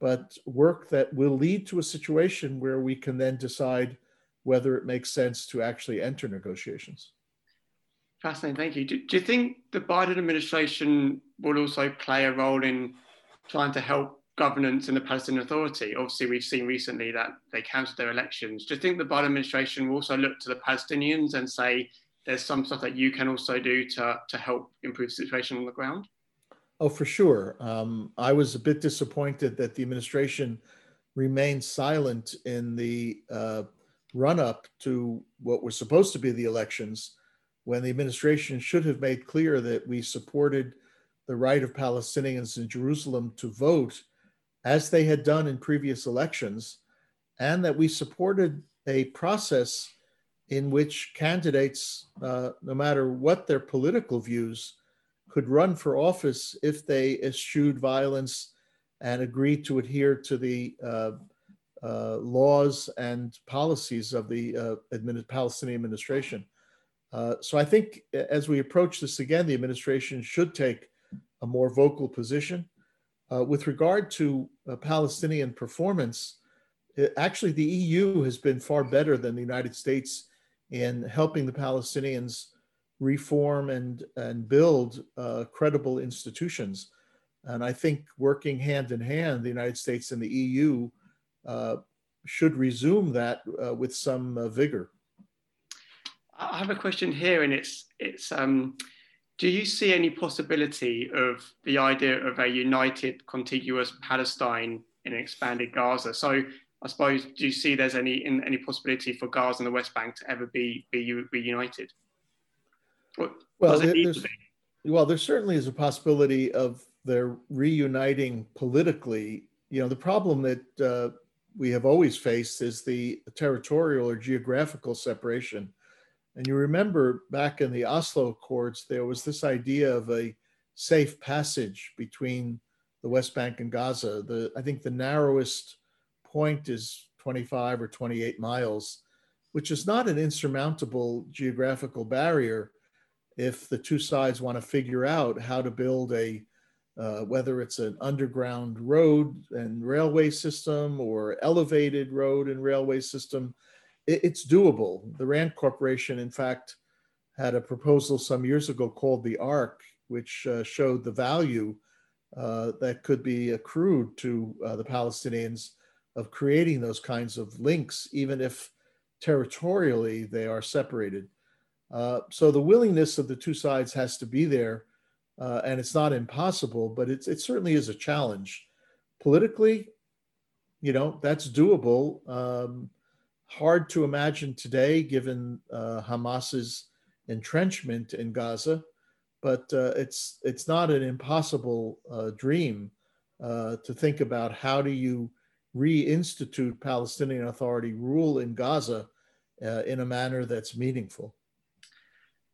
but work that will lead to a situation where we can then decide whether it makes sense to actually enter negotiations. Fascinating, thank you. Do, do, you think the Biden administration will also play a role in trying to help governance in the Palestinian Authority? Obviously, we've seen recently that they cancelled their elections. Do you think the Biden administration will also look to the Palestinians and say there's some stuff that you can also do to, to help improve the situation on the ground? Oh, for sure. Um, I was a bit disappointed that the administration remained silent in the uh, run up to what were supposed to be the elections when the administration should have made clear that we supported the right of Palestinians in Jerusalem to vote as they had done in previous elections, and that we supported a process in which candidates, uh, no matter what their political views, could run for office if they eschewed violence and agreed to adhere to the uh, uh, laws and policies of the uh, Palestinian administration. Uh, so I think as we approach this again, the administration should take a more vocal position. Uh, with regard to uh, Palestinian performance, it, actually the EU has been far better than the United States in helping the Palestinians reform and, and build uh, credible institutions. And I think working hand in hand, the United States and the EU uh, should resume that with some vigor. I have a question here, and it's it's um, do you see any possibility of the idea of a united, contiguous Palestine in an expanded Gaza? So, I suppose, do you see there's any in, any possibility for Gaza and the West Bank to ever be be reunited? well, there's, well, there certainly is a possibility of their reuniting politically. You know, the problem that uh, we have always faced is the territorial or geographical separation. And you remember back in the Oslo Accords, there was this idea of a safe passage between the West Bank and Gaza. The I think the narrowest point is 25 or 28 miles, which is not an insurmountable geographical barrier if the two sides want to figure out how to build a uh, whether it's an underground road and railway system or elevated road and railway system, it, it's doable. The Rand Corporation, in fact, had a proposal some years ago called the ARC, which uh, showed the value uh, that could be accrued to uh, the Palestinians of creating those kinds of links, even if territorially they are separated. Uh, so the willingness of the two sides has to be there, uh, and it's not impossible, but it's, it certainly is a challenge. Politically, you know, that's doable. Um, hard to imagine today, given uh, Hamas's entrenchment in Gaza, but uh, it's it's not an impossible uh, dream uh, to think about how do you reinstitute Palestinian Authority rule in Gaza in a manner that's meaningful.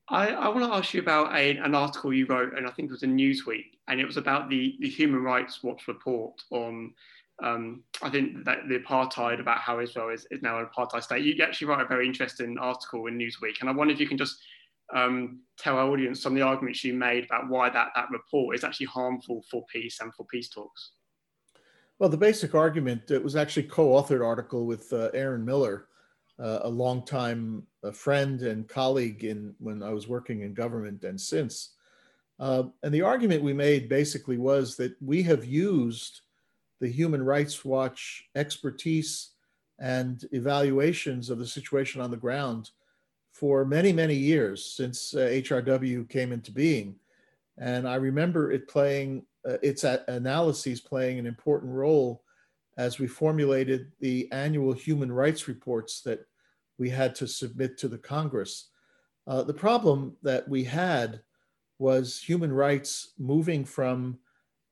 I, I want to ask you about a, an article you wrote, and I think it was in Newsweek, and it was about the, the Human Rights Watch report on, um, I think that the apartheid, about how Israel is, is now an apartheid state. You actually write a very interesting article in Newsweek, and I wonder if you can just um, tell our audience some of the arguments you made about why that, that report is actually harmful for peace and for peace talks. Well, the basic argument, it was actually co-authored article with uh, Aaron Miller, uh, a longtime a friend and colleague in when I was working in government and since. Uh, and the argument we made basically was that we have used the Human Rights Watch expertise and evaluations of the situation on the ground for many, many years since uh, HRW came into being. And I remember it playing, uh, its analyses playing an important role as we formulated the annual human rights reports that we had to submit to the Congress. Uh, the problem that we had was human rights moving from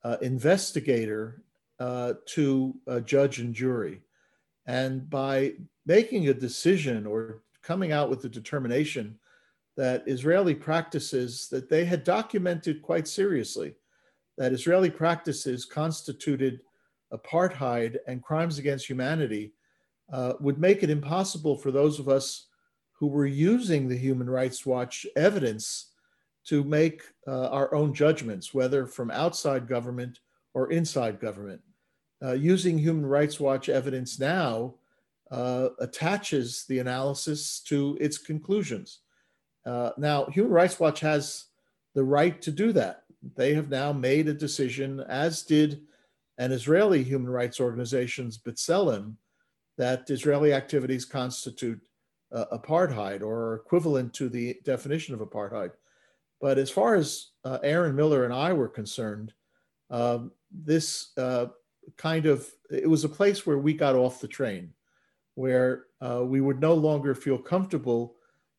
uh, investigator uh, to judge and jury. And by making a decision or coming out with the determination that Israeli practices that they had documented quite seriously, that Israeli practices constituted apartheid and crimes against humanity uh, would make it impossible for those of us who were using the Human Rights Watch evidence to make uh, our own judgments, whether from outside government or inside government. Uh, using Human Rights Watch evidence now uh, attaches the analysis to its conclusions. Uh, now, Human Rights Watch has the right to do that. They have now made a decision, as did an Israeli human rights organization, B'Tselem, that Israeli activities constitute uh, apartheid or equivalent to the definition of apartheid. But as far as uh, Aaron Miller and I were concerned, um, this uh, kind of it was a place where we got off the train, where uh, we would no longer feel comfortable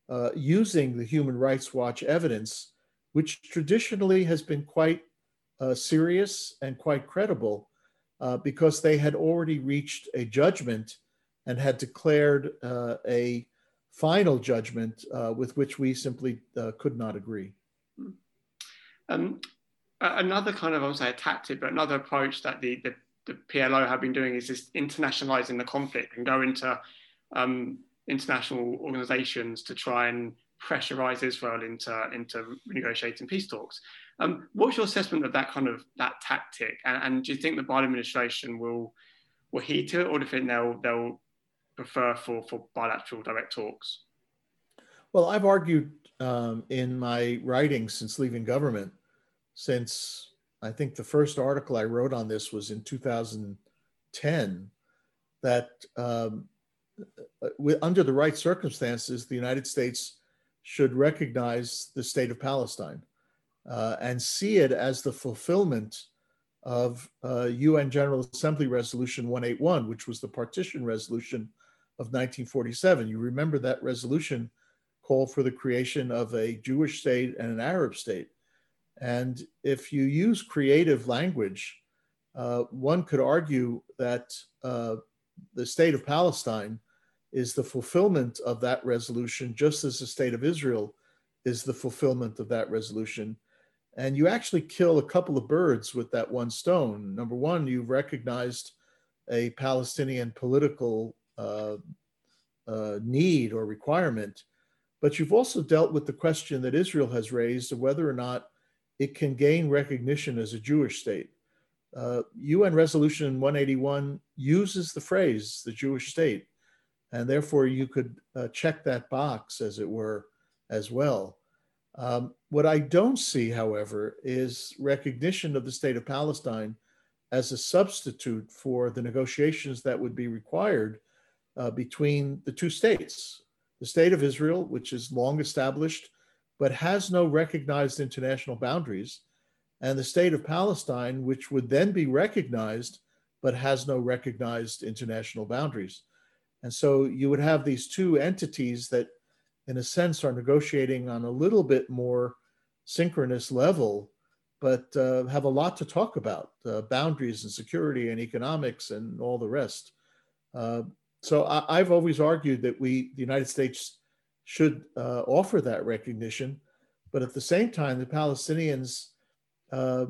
uh, using the Human Rights Watch evidence, which traditionally has been quite uh, serious and quite credible, because they had already reached a judgment and had declared uh, a final judgment uh, with which we simply uh, could not agree. Um, another kind of, I would say, a tactic, but another approach that the, the, the PLO have been doing is this internationalizing the conflict and go into um, international organizations to try and pressurize Israel into, into negotiating peace talks. Um, what's your assessment of that kind of that tactic? And, and, do you think the Biden administration will will heed to it, or do you think they'll they'll prefer for, for bilateral direct talks? Well, I've argued um, in my writing since leaving government, since I think the first article I wrote on this was in 2010, that um, uh, under the right circumstances, the United States should recognize the state of Palestine. uh, and see it as the fulfillment of uh, UN General Assembly Resolution 181, which was the partition resolution of 1947. You remember that resolution called for the creation of a Jewish state and an Arab state. And if you use creative language, uh, one could argue that uh, the state of Palestine is the fulfillment of that resolution, just as the state of Israel is the fulfillment of that resolution. And you actually kill a couple of birds with that one stone. Number one, you've recognized a Palestinian political uh, uh, need or requirement, but you've also dealt with the question that Israel has raised of whether or not it can gain recognition as a Jewish state. Uh, UN Resolution 181 uses the phrase the Jewish state, and therefore you could uh, check that box, as it were, as well. Um, what I don't see, however, is recognition of the state of Palestine as a substitute for the negotiations that would be required uh, between the two states the state of Israel, which is long established but has no recognized international boundaries, and the state of Palestine, which would then be recognized but has no recognized international boundaries. And so you would have these two entities that, in a sense, are negotiating on a little bit more synchronous level, but uh, have a lot to talk about uh, boundaries and security and economics and all the rest. Uh, so I, have always argued that we, the United States, should uh, offer that recognition, but at the same time, the Palestinians, uh,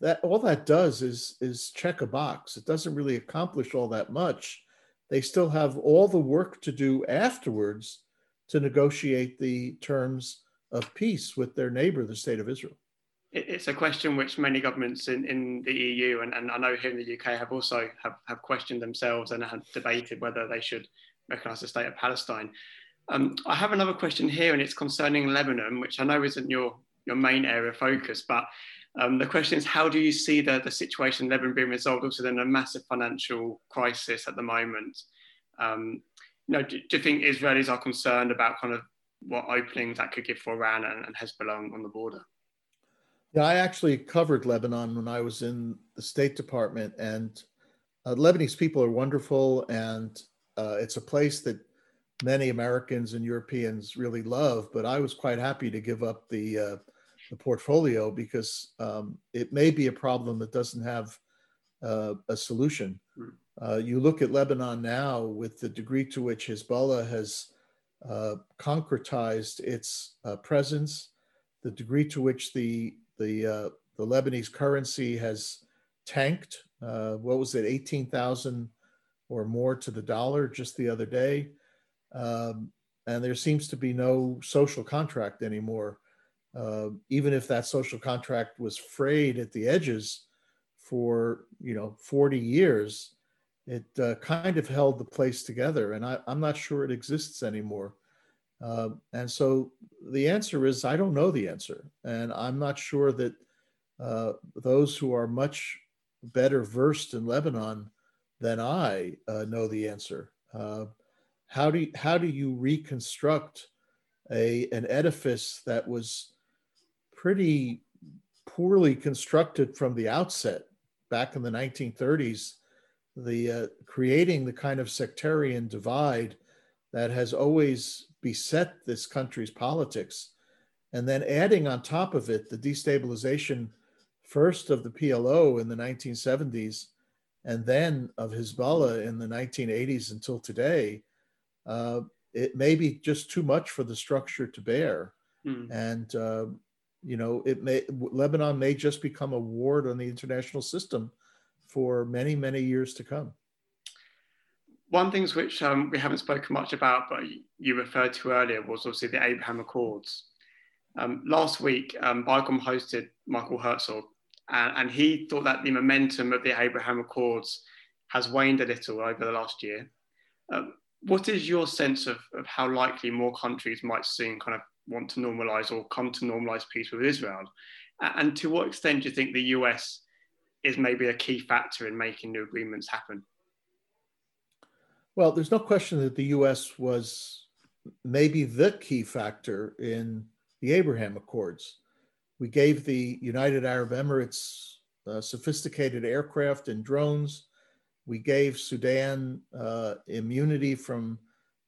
that all that does is is check a box. It doesn't really accomplish all that much. They still have all the work to do afterwards to negotiate the terms of peace with their neighbor, the state of Israel it's a question which many governments in, in the EU and, and I know here in the UK have also have, have questioned themselves and have debated whether they should recognise the state of Palestine. Um, I have another question here, and it's concerning Lebanon, which I know isn't your your main area of focus, but um, the question is, how do you see the, the situation in Lebanon being resolved? Also, in a massive financial crisis at the moment. Um, you know, do, do, you think Israelis are concerned about kind of what openings that could give for Iran and, and Hezbollah on, the border? Yeah, I actually covered Lebanon when I was in the State Department, and uh, Lebanese people are wonderful, and uh, it's a place that many Americans and Europeans really love. But I was quite happy to give up the uh, the portfolio because um, it may be a problem that doesn't have uh, a solution. Hmm. Uh, you look at Lebanon now with the degree to which Hezbollah has uh, concretized its presence, the degree to which the the uh, the Lebanese currency has tanked. Uh, what was it, eighteen thousand or more to the dollar just the other day, um, and there seems to be no social contract anymore. Uh, even if that social contract was frayed at the edges for you know 40 years, it uh, kind of held the place together, and I, I'm not sure it exists anymore. Uh, and so the answer is I don't know the answer. And I'm not sure that uh, those who are much better versed in Lebanon than I uh, know the answer. How, do you, how do you reconstruct a, an edifice that was pretty poorly constructed from the outset back in the 1930s? The uh, creating the kind of sectarian divide that has always beset this country's politics. And then adding on top of it the destabilization first of the PLO in the 1970s and then of Hezbollah in the 1980s until today, uh, it may be just too much for the structure to bear. Mm. And, uh, you know, it may, Lebanon may just become a ward on the international system for many, many years to come. One things which um, we haven't spoken much about, but you referred to earlier, was obviously the Abraham Accords. Um, last week, um, BICOM hosted Michael Herzog, and, and, he thought that the momentum of the Abraham Accords has waned a little over the last year. Um, what is your sense of, of how likely more countries might soon kind of want to normalize or come to normalize peace with Israel? And to what extent do you think the US is maybe a key factor in making new agreements happen? Well, there's no question that the US was maybe the key factor in the Abraham Accords. We gave the United Arab Emirates uh, sophisticated aircraft and drones. We gave Sudan uh, immunity from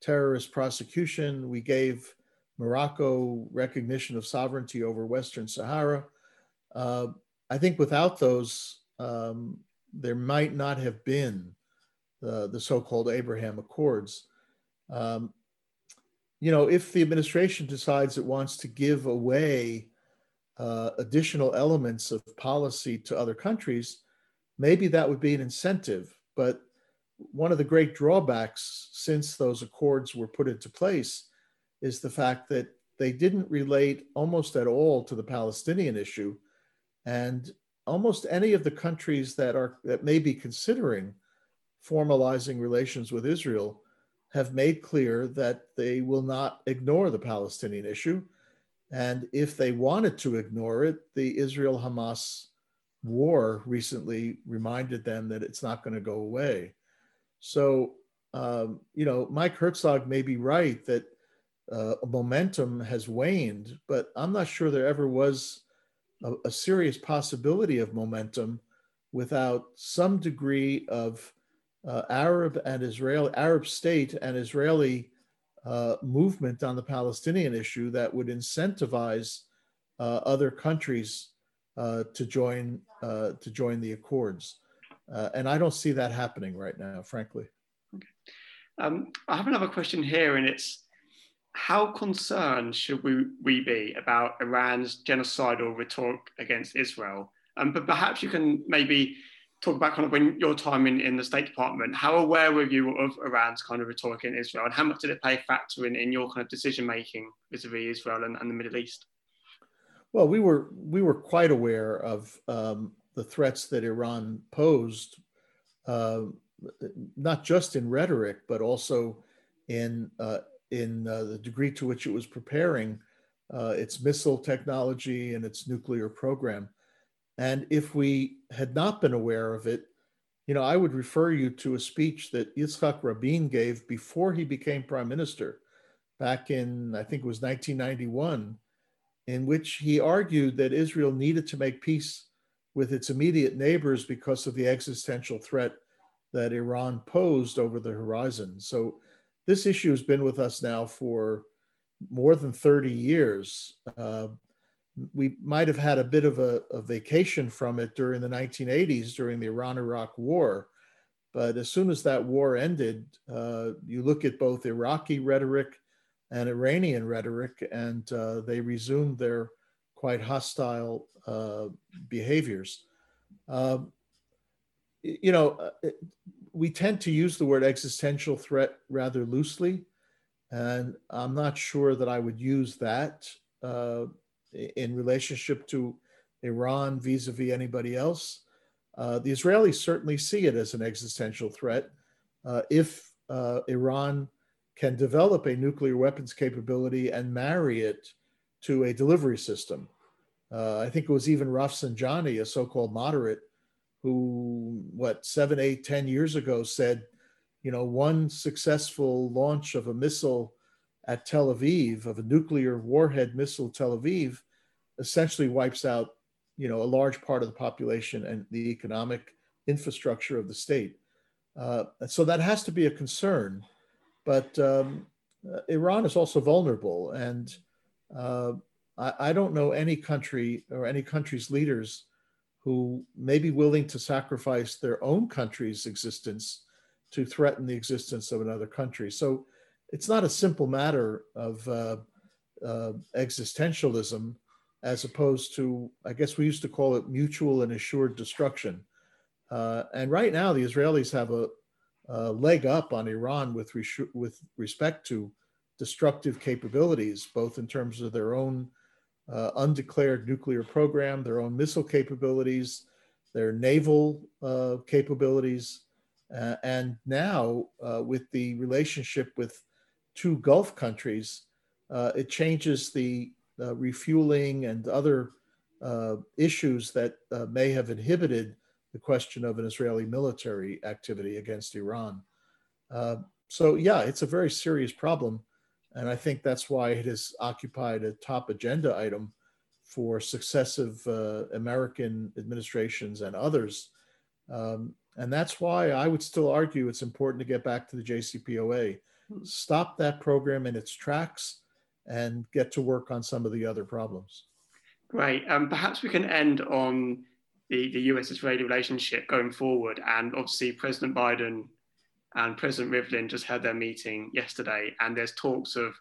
terrorist prosecution. We gave Morocco recognition of sovereignty over Western Sahara. Uh, I think without those, um, there might not have been the, the so-called Abraham Accords. Um, you know, if the administration decides it wants to give away uh, additional elements of policy to other countries, maybe that would be an incentive. But one of the great drawbacks since those accords were put into place is the fact that they didn't relate almost at all to the Palestinian issue. And almost any of the countries that are that may be considering formalizing relations with Israel have made clear that they will not ignore the Palestinian issue. And if they wanted to ignore it, the Israel Hamas war recently reminded them that it's not going to go away. So, um, you know, Mike Herzog may be right that uh, momentum has waned, but I'm not sure there ever was a, a serious possibility of momentum without some degree of uh, Arab and Israeli, Arab state and Israeli uh, movement on the Palestinian issue that would incentivize uh, other countries uh, to join uh, to join the accords. Uh, and I don't see that happening right now, frankly. Okay. Um, I have another question here, and it's how concerned should we, we be about Iran's genocidal rhetoric against Israel? Um, but perhaps you can maybe talk about kind of when your time in, in the State Department, how aware were you of Iran's kind of rhetoric in Israel and how much did it play a factor in, in your kind of decision making vis-a-vis Israel and, and, the Middle East? Well, we were we were quite aware of um, the threats that Iran posed, uh, not just in rhetoric, but also in uh, in uh, the degree to which it was preparing uh, its missile technology and its nuclear program. And if we had not been aware of it, you know, I would refer you to a speech that Yitzhak Rabin gave before he became prime minister back in, I think it was 1991, in which he argued that Israel needed to make peace with its immediate neighbors because of the existential threat that Iran posed over the horizon. So this issue has been with us now for more than 30 years. Uh, we might have had a bit of a, a, vacation from it during the 1980s during the Iran Iraq War. But as soon as that war ended, uh, you look at both Iraqi rhetoric and Iranian rhetoric, and uh, they resumed their quite hostile uh, behaviors. Um, you know, uh, we tend to use the word existential threat rather loosely, and I'm not sure that I would use that uh, in relationship to Iran vis-a-vis anybody else. Uh, the Israelis certainly see it as an existential threat. Uh, if Iran can develop a nuclear weapons capability and marry it to a delivery system. Uh, I think it was even Rafsanjani, a so-called moderate, who, what, seven, eight, ten years ago said, you know, one successful launch of a missile at Tel Aviv, of a nuclear warhead missile Tel Aviv, essentially wipes out, you know, a large part of the population and the economic infrastructure of the state. Uh, so that has to be a concern. But um, uh, Iran is also vulnerable. And uh, I, I, don't know any country or any country's leaders who may be willing to sacrifice their own country's existence to threaten the existence of another country. So it's not a simple matter of uh, uh, existentialism as opposed to, I guess we used to call it mutual and assured destruction. Uh, and right now, the Israelis have a, a leg up on Iran with, with respect to destructive capabilities, both in terms of their own uh, undeclared nuclear program, their own missile capabilities, their naval uh, capabilities, uh, and now uh, with the relationship with two Gulf countries, uh, it changes the refueling and other uh, issues that uh, may have inhibited the question of an Israeli military activity against Iran. Uh, so, yeah, it's a very serious problem. And I think that's why it has occupied a top agenda item for successive uh, American administrations and others. Um, and that's why I would still argue it's important to get back to the JCPOA, stop that program in its tracks, and get to work on some of the other problems. Great. Um, perhaps we can end on the, the US Israeli relationship going forward. And obviously, President Biden and President Rivlin just had their meeting yesterday, and there's talks of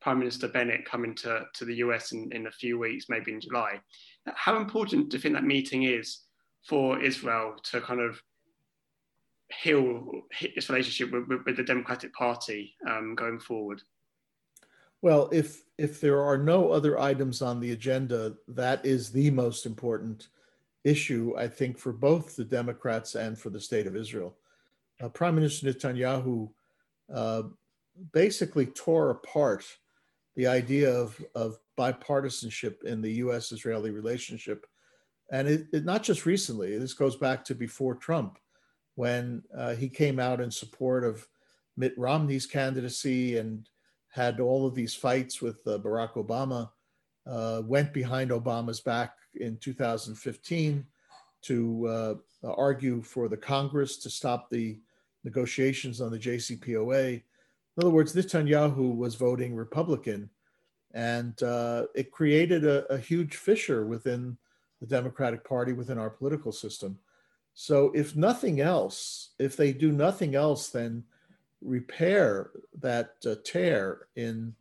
Prime Minister Bennett coming to, to the US in, in a few weeks, maybe in July. How important do you think that meeting is for Israel to kind of heal its relationship with, with, with the Democratic Party um, going forward? Well, if if there are no other items on the agenda, that is the most important issue, I think, for both the Democrats and for the state of Israel. Uh, Prime Minister Netanyahu uh, basically tore apart the idea of, of bipartisanship in the US Israeli relationship. And it, it, not just recently, this goes back to before Trump, when uh, he came out in support of Mitt Romney's candidacy and had all of these fights with uh, Barack Obama, uh, went behind Obama's back in 2015 to uh, argue for the Congress to stop the negotiations on the JCPOA. In other words, Netanyahu was voting Republican, and uh, it created a, a, huge fissure within the Democratic Party, within our political system. So, if nothing else, if they do nothing else than repair that uh, tear in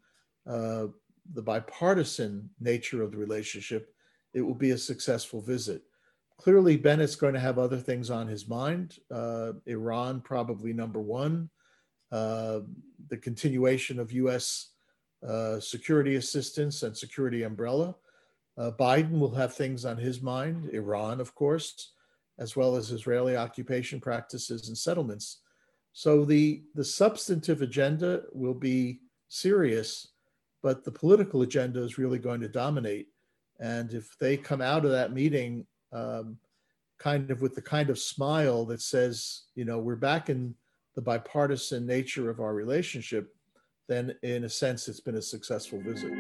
uh, the bipartisan nature of the relationship, it will be a successful visit. Clearly, Bennett's going to have other things on his mind. Uh, Iran, probably number one. Uh, the continuation of US uh, security assistance and security umbrella. Uh, Biden will have things on his mind, Iran, of course, as well as Israeli occupation practices and settlements. So the, the substantive agenda will be serious, but the political agenda is really going to dominate. And if they come out of that meeting um, kind of with the kind of smile that says, you know, we're back in the bipartisan nature of our relationship, then in a sense, it's been a successful visit.